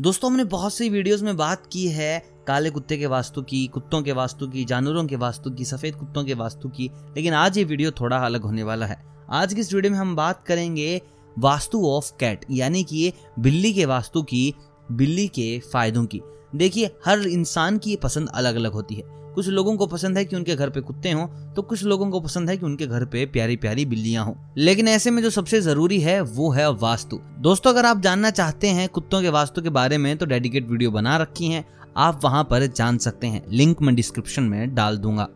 दोस्तों, हमने बहुत सी वीडियोस में बात की है काले कुत्ते के वास्तु की, कुत्तों के वास्तु की, जानवरों के वास्तु की, सफ़ेद कुत्तों के वास्तु की, लेकिन आज ये वीडियो थोड़ा अलग होने वाला है। आज की इस वीडियो में हम बात करेंगे वास्तु ऑफ़ कैट यानी कि बिल्ली के वास्तु की, बिल्ली के फायदों की। देखिए, हर इंसान की पसंद अलग अलग होती है। कुछ लोगों को पसंद है कि उनके घर पे कुत्ते हों तो कुछ लोगों को पसंद है कि उनके घर पे प्यारी प्यारी बिल्लियाँ हों। लेकिन ऐसे में जो सबसे ज़रूरी है, वो है वास्तु। दोस्तों, अगर आप जानना चाहते हैं कुत्तों के वास्तु के बारे में तो डेडिकेट वीडियो बना रखी है। आप वहाँ पर जान सकते हैं। लिंक मैं डिस्क्रिप्शन में डाल दूँगा।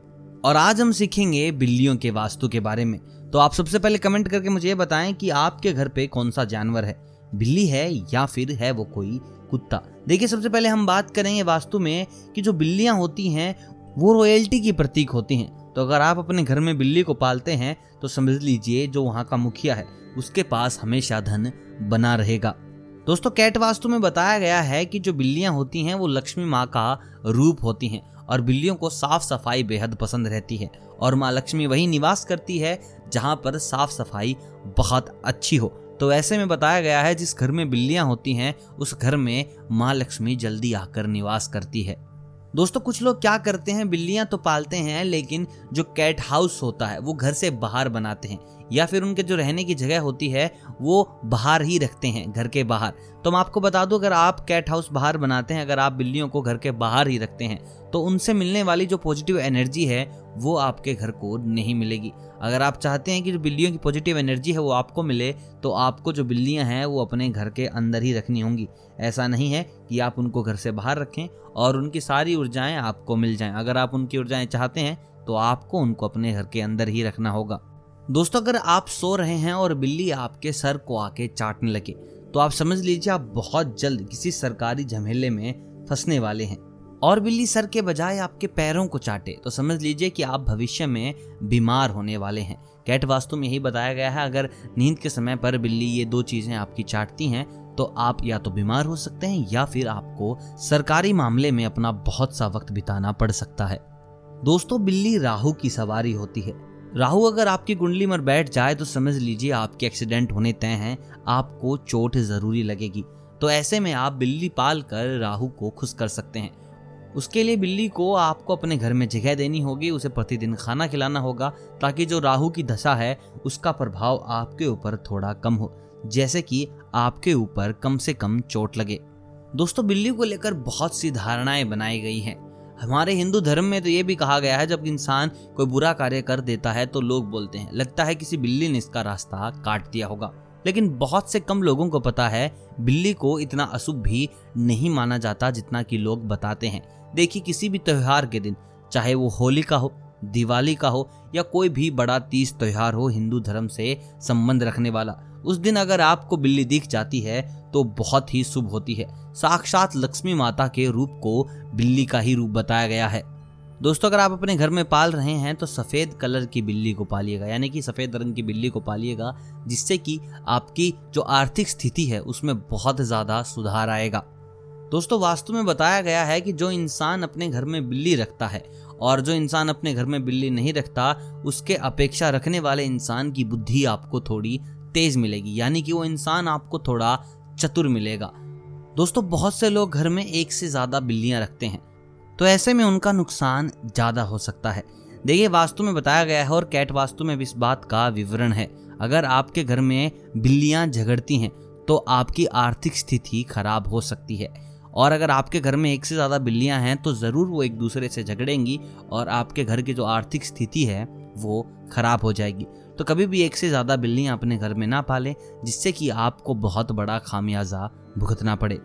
और आज हम सीखेंगे बिल्लियों के वास्तु के बारे में। तो आप सबसे पहले कमेंट करके मुझे ये बताएँ कि आपके घर पे कौन सा जानवर है? बिल्ली है या फिर है वो कोई कुत्ता? देखिए, सबसे पहले हम बात करेंगे वास्तु में कि जो बिल्लियाँ होती हैं वो रॉयल्टी की प्रतीक होती हैं। तो अगर आप अपने घर में बिल्ली को पालते हैं तो समझ लीजिए जो वहाँ का मुखिया है, उसके पास हमेशा धन बना रहेगा। दोस्तों कैट वास्तु में बताया गया है कि जो बिल्लियाँ होती हैं, वो लक्ष्मी माँ का रूप होती हैं और बिल्लियों को साफ़ सफ़ाई बेहद पसंद रहती है और माँ लक्ष्मी वही निवास करती है जहाँ पर साफ़ सफ़ाई बहुत अच्छी हो। तो ऐसे में बताया गया है, जिस घर में बिल्लियाँ होती हैं, उस घर में माँ लक्ष्मी जल्दी आकर निवास करती है। दोस्तों, कुछ लोग क्या करते हैं, बिल्लियाँ तो पालते हैं, लेकिन जो कैट हाउस होता है, वो घर से बाहर बनाते हैं, या फिर उनके जो रहने की जगह होती है, वो बाहर ही रखते हैं, घर के बाहर। तो मैं आपको बता दूँ, अगर आप कैट हाउस बाहर बनाते हैं, अगर आप बिल्लियों को घर के बाहर ही रखते हैं तो उनसे मिलने वाली जो पॉजिटिव एनर्जी है, वो आपके घर को नहीं मिलेगी। अगर आप चाहते हैं कि जो बिल्लियों की पॉजिटिव एनर्जी है, वो आपको मिले तो आपको जो बिल्लियाँ हैं, वो अपने घर के अंदर ही रखनी होंगी। ऐसा नहीं है कि आप उनको घर से बाहर रखें और उनकी सारी ऊर्जाएँ आपको मिल जाएँ। अगर आप उनकी ऊर्जाएँ चाहते हैं तो आपको उनको अपने घर के अंदर ही रखना होगा। दोस्तों, अगर आप सो रहे हैं और बिल्ली आपके सर को आके चाटने लगे तो आप समझ लीजिए आप बहुत जल्द किसी सरकारी झमेले में फंसने वाले हैं। और बिल्ली सर के बजाय आपके पैरों को चाटे। तो समझ लीजिए कि आप भविष्य में बीमार होने वाले हैं। कैट वास्तु में यही बताया गया है, अगर नींद के समय पर बिल्ली ये दो चीज़ें आपकी चाटती हैं तो आप या तो बीमार हो सकते हैं, या फिर आपको सरकारी मामले में अपना बहुत सा वक्त बिताना पड़ सकता है। दोस्तों, बिल्ली राहु की सवारी होती है। राहु अगर आपकी कुंडली में बैठ जाए तो समझ लीजिए आपके एक्सीडेंट होने तय हैं, आपको चोट ज़रूरी लगेगी। तो ऐसे में आप बिल्ली पाल कर राहु को खुश कर सकते हैं। उसके लिए बिल्ली को आपको अपने घर में जगह देनी होगी, उसे प्रतिदिन खाना खिलाना होगा, ताकि जो राहु की दशा है, उसका प्रभाव आपके ऊपर थोड़ा कम हो, जैसे कि आपके ऊपर कम से कम चोट लगे। दोस्तों बिल्ली को लेकर बहुत सी धारणाएँ बनाई गई हैं। हमारे हिंदू धर्म में तो ये भी कहा गया है, जब इंसान कोई बुरा कार्य कर देता है तो लोग बोलते हैं, लगता है किसी बिल्ली ने इसका रास्ता काट दिया होगा। लेकिन बहुत से कम लोगों को पता है, बिल्ली को इतना अशुभ भी नहीं माना जाता जितना कि लोग बताते हैं। देखिए किसी भी त्यौहार के दिन, चाहे वो होली का हो, दिवाली का हो, या कोई भी बड़ा तीज त्यौहार हो, हिंदू धर्म से संबंध रखने वाला, उस दिन अगर आपको बिल्ली दिख जाती है तो बहुत ही शुभ होती है। साक्षात लक्ष्मी माता के रूप को बिल्ली का ही रूप बताया गया है। दोस्तों, अगर आप अपने घर में पाल रहे हैं तो सफ़ेद कलर की बिल्ली को पालिएगा, यानी कि सफ़ेद रंग की बिल्ली को पालिएगा, जिससे कि आपकी जो आर्थिक स्थिति है, उसमें बहुत ज़्यादा सुधार आएगा। दोस्तों वास्तु में बताया गया है कि जो इंसान अपने घर में बिल्ली रखता है और जो इंसान अपने घर में बिल्ली नहीं रखता, उसके अपेक्षा रखने वाले इंसान की बुद्धि आपको थोड़ी तेज मिलेगी, यानी कि वो इंसान आपको थोड़ा चतुर मिलेगा। दोस्तों, बहुत से लोग घर में एक से ज़्यादा बिल्लियाँ रखते हैं तो ऐसे में उनका नुकसान ज़्यादा हो सकता है। देखिए वास्तु में बताया गया है और कैट वास्तु में भी इस बात का विवरण है। अगर आपके घर में बिल्लियाँ झगड़ती हैं तो आपकी आर्थिक स्थिति खराब हो सकती है। और अगर आपके घर में एक से ज़्यादा बिल्लियाँ हैं तो ज़रूर वो एक दूसरे से झगड़ेंगी और आपके घर की जो आर्थिक स्थिति है, वो खराब हो जाएगी। तो कभी भी एक से ज़्यादा बिल्लियाँ अपने घर में ना पालें, जिससे कि आपको बहुत बड़ा खामियाजा भुगतना पड़े।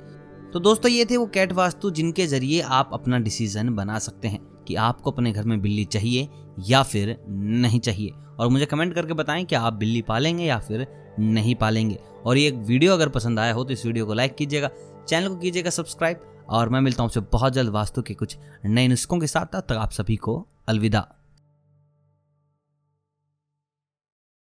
तो दोस्तों, ये थे वो कैट वास्तु जिनके ज़रिए आप अपना डिसीज़न बना सकते हैं कि आपको अपने घर में बिल्ली चाहिए या फिर नहीं चाहिए। और मुझे कमेंट करके बताएँ कि आप बिल्ली पालेंगे या फिर नहीं पालेंगे। और ये वीडियो अगर पसंद आया हो तो इस वीडियो को लाइक कीजिएगा चैनल को कीजिएगा सब्सक्राइब और मैं मिलता हूँ आपसे बहुत जल्द वास्तु के कुछ नए नुस्खों के साथ। तक आप सभी को अलविदा।